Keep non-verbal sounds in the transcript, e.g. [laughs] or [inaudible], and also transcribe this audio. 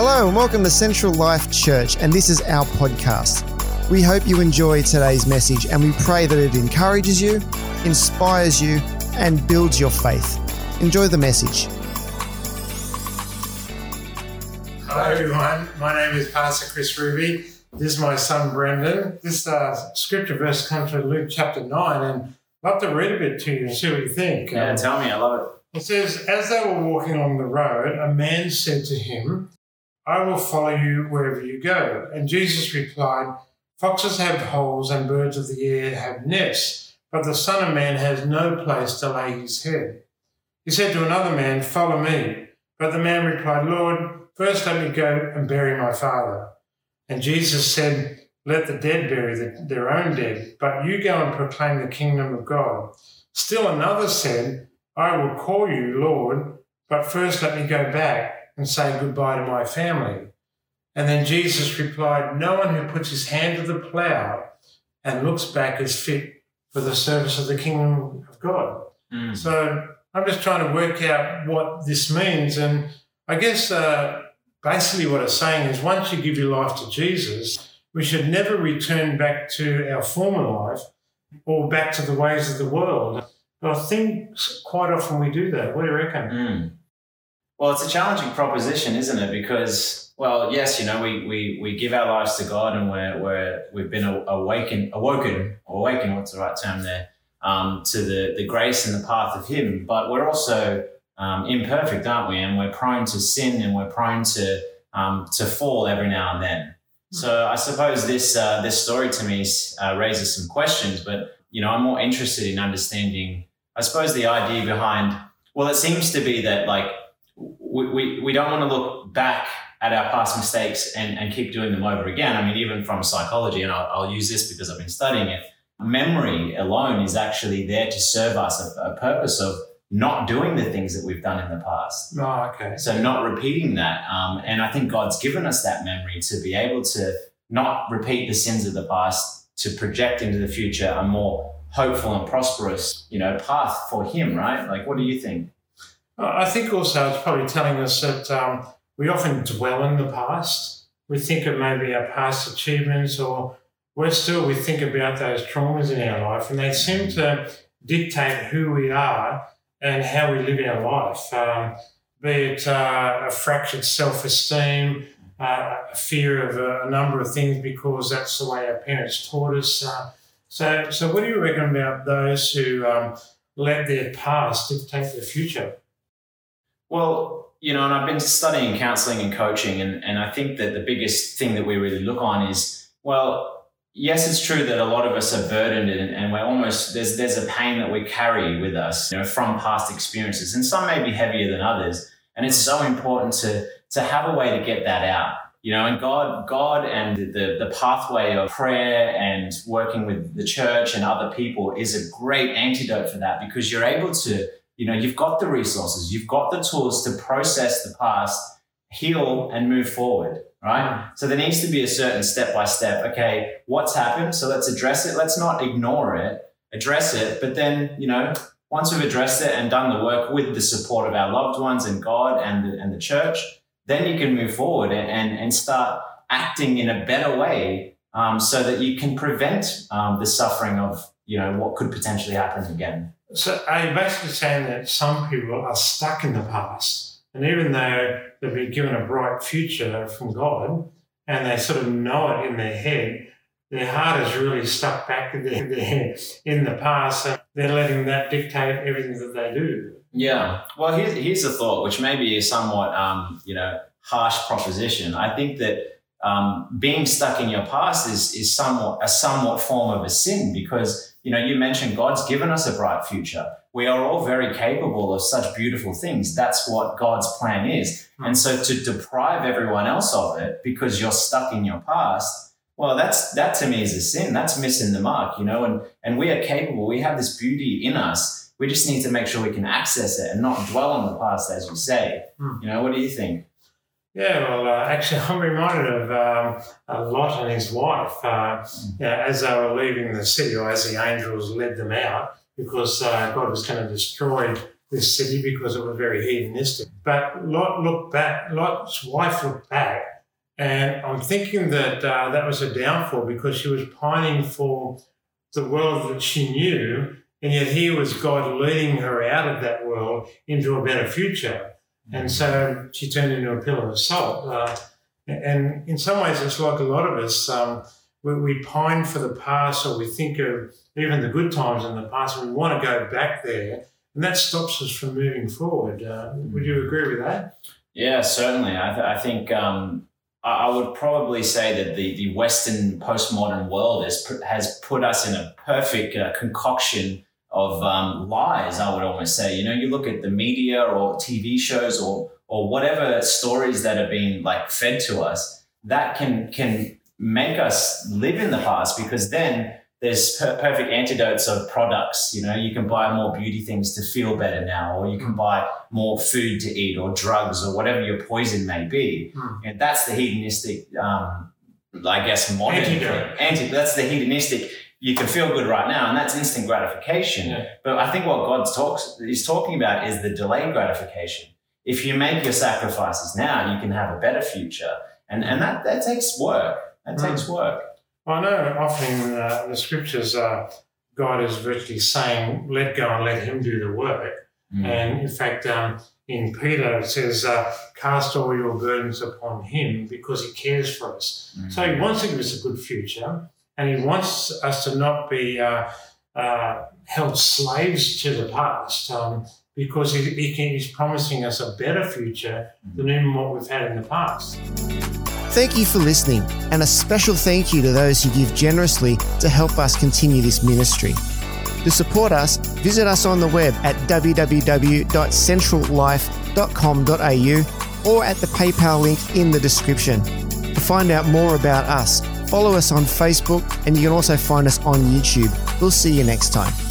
Hello, and welcome to Central Life Church, and this is our podcast. We hope you enjoy today's message, and we pray that it encourages you, inspires you, and builds your faith. Enjoy the message. Hello, everyone. My name is Pastor Chris Ruby. This is my son Brendan. This uh, scripture verse comes from Luke chapter 9, and I'd love to read a bit to you and see what you think. Yeah, Um, tell me, I love it. It says, As they were walking along the road, a man said to him, I will follow you wherever you go. And Jesus replied, Foxes have holes and birds of the air have nests, but the Son of Man has no place to lay his head. He said to another man, Follow me. But the man replied, Lord, first let me go and bury my father. And Jesus said, Let the dead bury the, their own dead, but you go and proclaim the kingdom of God. Still another said, I will call you Lord, but first let me go back and say goodbye to my family. And then Jesus replied, No one who puts his hand to the plough and looks back is fit for the service of the kingdom of God. Mm. So I'm just trying to work out what this means. And I guess uh, basically what it's saying is once you give your life to Jesus, we should never return back to our former life or back to the ways of the world. But I think quite often we do that. What do you reckon? Mm. Well, it's a challenging proposition, isn't it? Because, well, yes, you know, we, we, we give our lives to God and we're, we're, we've been awakened, awoken, or awakened, what's the right term there, um, to the, the grace and the path of Him. But we're also um, imperfect, aren't we? And we're prone to sin and we're prone to, um, to fall every now and then. So I suppose this, uh, this story to me uh, raises some questions, but, you know, I'm more interested in understanding, I suppose, the idea behind, well, it seems to be that, like, we, we, we don't want to look back at our past mistakes and, and keep doing them over again. I mean, even from psychology, and I'll, I'll use this because I've been studying it, memory alone is actually there to serve us a, a purpose of not doing the things that we've done in the past. Oh, okay. So not repeating that. Um, and I think God's given us that memory to be able to not repeat the sins of the past, to project into the future a more hopeful and prosperous, you know, path for Him, right? Like, what do you think? I think also it's probably telling us that um, we often dwell in the past. We think of maybe our past achievements, or worse still, we think about those traumas in our life, and they seem to dictate who we are and how we live our life. Um, be it uh, a fractured self esteem, uh, a fear of a, a, number of things because that's the way our parents taught us. Uh, so, so what do you reckon about those who um, let their past dictate their future? Well, you know, and I've been studying counseling and coaching, and, and I think that the biggest thing that we really look on is, well, yes, it's true that a lot of us are burdened and, and we're almost, there's, there's a pain that we carry with us, you know, from past experiences, and some may be heavier than others. And it's so important to, to have a way to get that out. You know, and God, God and the, the pathway of prayer and working with the church and other people is a great antidote for that because you're able to you know you've got the resources you've got the tools to process the past heal and move forward right? So there needs to be a certain step by step okay what's happened? So let's address it. Let's not ignore it address it but then you know once we've addressed it and done the work with the support of our loved ones and god and the, and the church then you can move forward and, and, and start acting in a better way um, so that you can prevent um, the suffering of you know what could potentially happen again so I'm basically saying that some people are stuck in the past, and even though they've been given a bright future from God, and they sort of know it in their head, their heart is really stuck back in, their, [laughs] their, in the past, and they're letting that dictate everything that they do. Yeah. Well, here's, here's a thought, which may be a somewhat, um, you know, harsh proposition. I think that um, being stuck in your past is, is somewhat a somewhat form of a sin because you know you mentioned God's given us a bright future. We are all very capable of such beautiful things. That's what God's plan is. Hmm. And so to deprive everyone else of it because you're stuck in your past, well, that's that to me is a sin. That's missing the mark, you know. And and we are capable. We have this beauty in us. We just need to make sure we can access it and not dwell on the past, as you say. Hmm. You know, what do you think? Yeah, well, uh, actually, [laughs] I'm reminded of um, uh, Lot and his wife. Uh, you know, as they were leaving the city, or as the angels led them out, because uh, God was going to destroy this city because it was very hedonistic. But Lot looked back, Lot's wife looked back, and I'm thinking that uh, that was a downfall because she was pining for the world that she knew, and yet here was God leading her out of that world into a better future. And so she turned into a pillar of salt. Uh, and in some ways, it's like a lot of us. Um, we, we pine for the past, or we think of even the good times in the past, and we want to go back there, and that stops us from moving forward. Uh, would you agree with that? Yeah, certainly. I, th- I think um, I would probably say that the, the Western postmodern world has, has put us in a perfect uh, concoction of um, lies, I would almost say. You know, you look at the media or TV shows or, or whatever stories that are being like fed to us, that can, can make us live in the past because then there's per- perfect antidotes of products. You know, you can buy more beauty things to feel better now, or you can buy more food to eat, or drugs, or whatever your poison may be. Mm. And that's the hedonistic, um, I guess, modern Antidote. Anti- that's the hedonistic. You can feel good right now, and that's instant gratification. Yeah. But I think what God talks is talking about is the delayed gratification. If you make your sacrifices now, you can have a better future, and and that that takes work. That Mm. takes work. I know often in uh, the scriptures, uh, God is virtually saying, let go and let him do the work. Mm. And in fact, um, in Peter, it says, uh, cast all your burdens upon him because he cares for us. Mm. So he wants to give us a good future and he wants us to not be uh, uh, held slaves to the past um, because he, he can, he's promising us a better future than even what we've had in the past. Thank you for listening, and a special thank you to those who give generously to help us continue this ministry. To support us, visit us on the web at www.centrallife.com.au or at the PayPal link in the description. To find out more about us, follow us on Facebook and you can also find us on YouTube. We'll see you next time.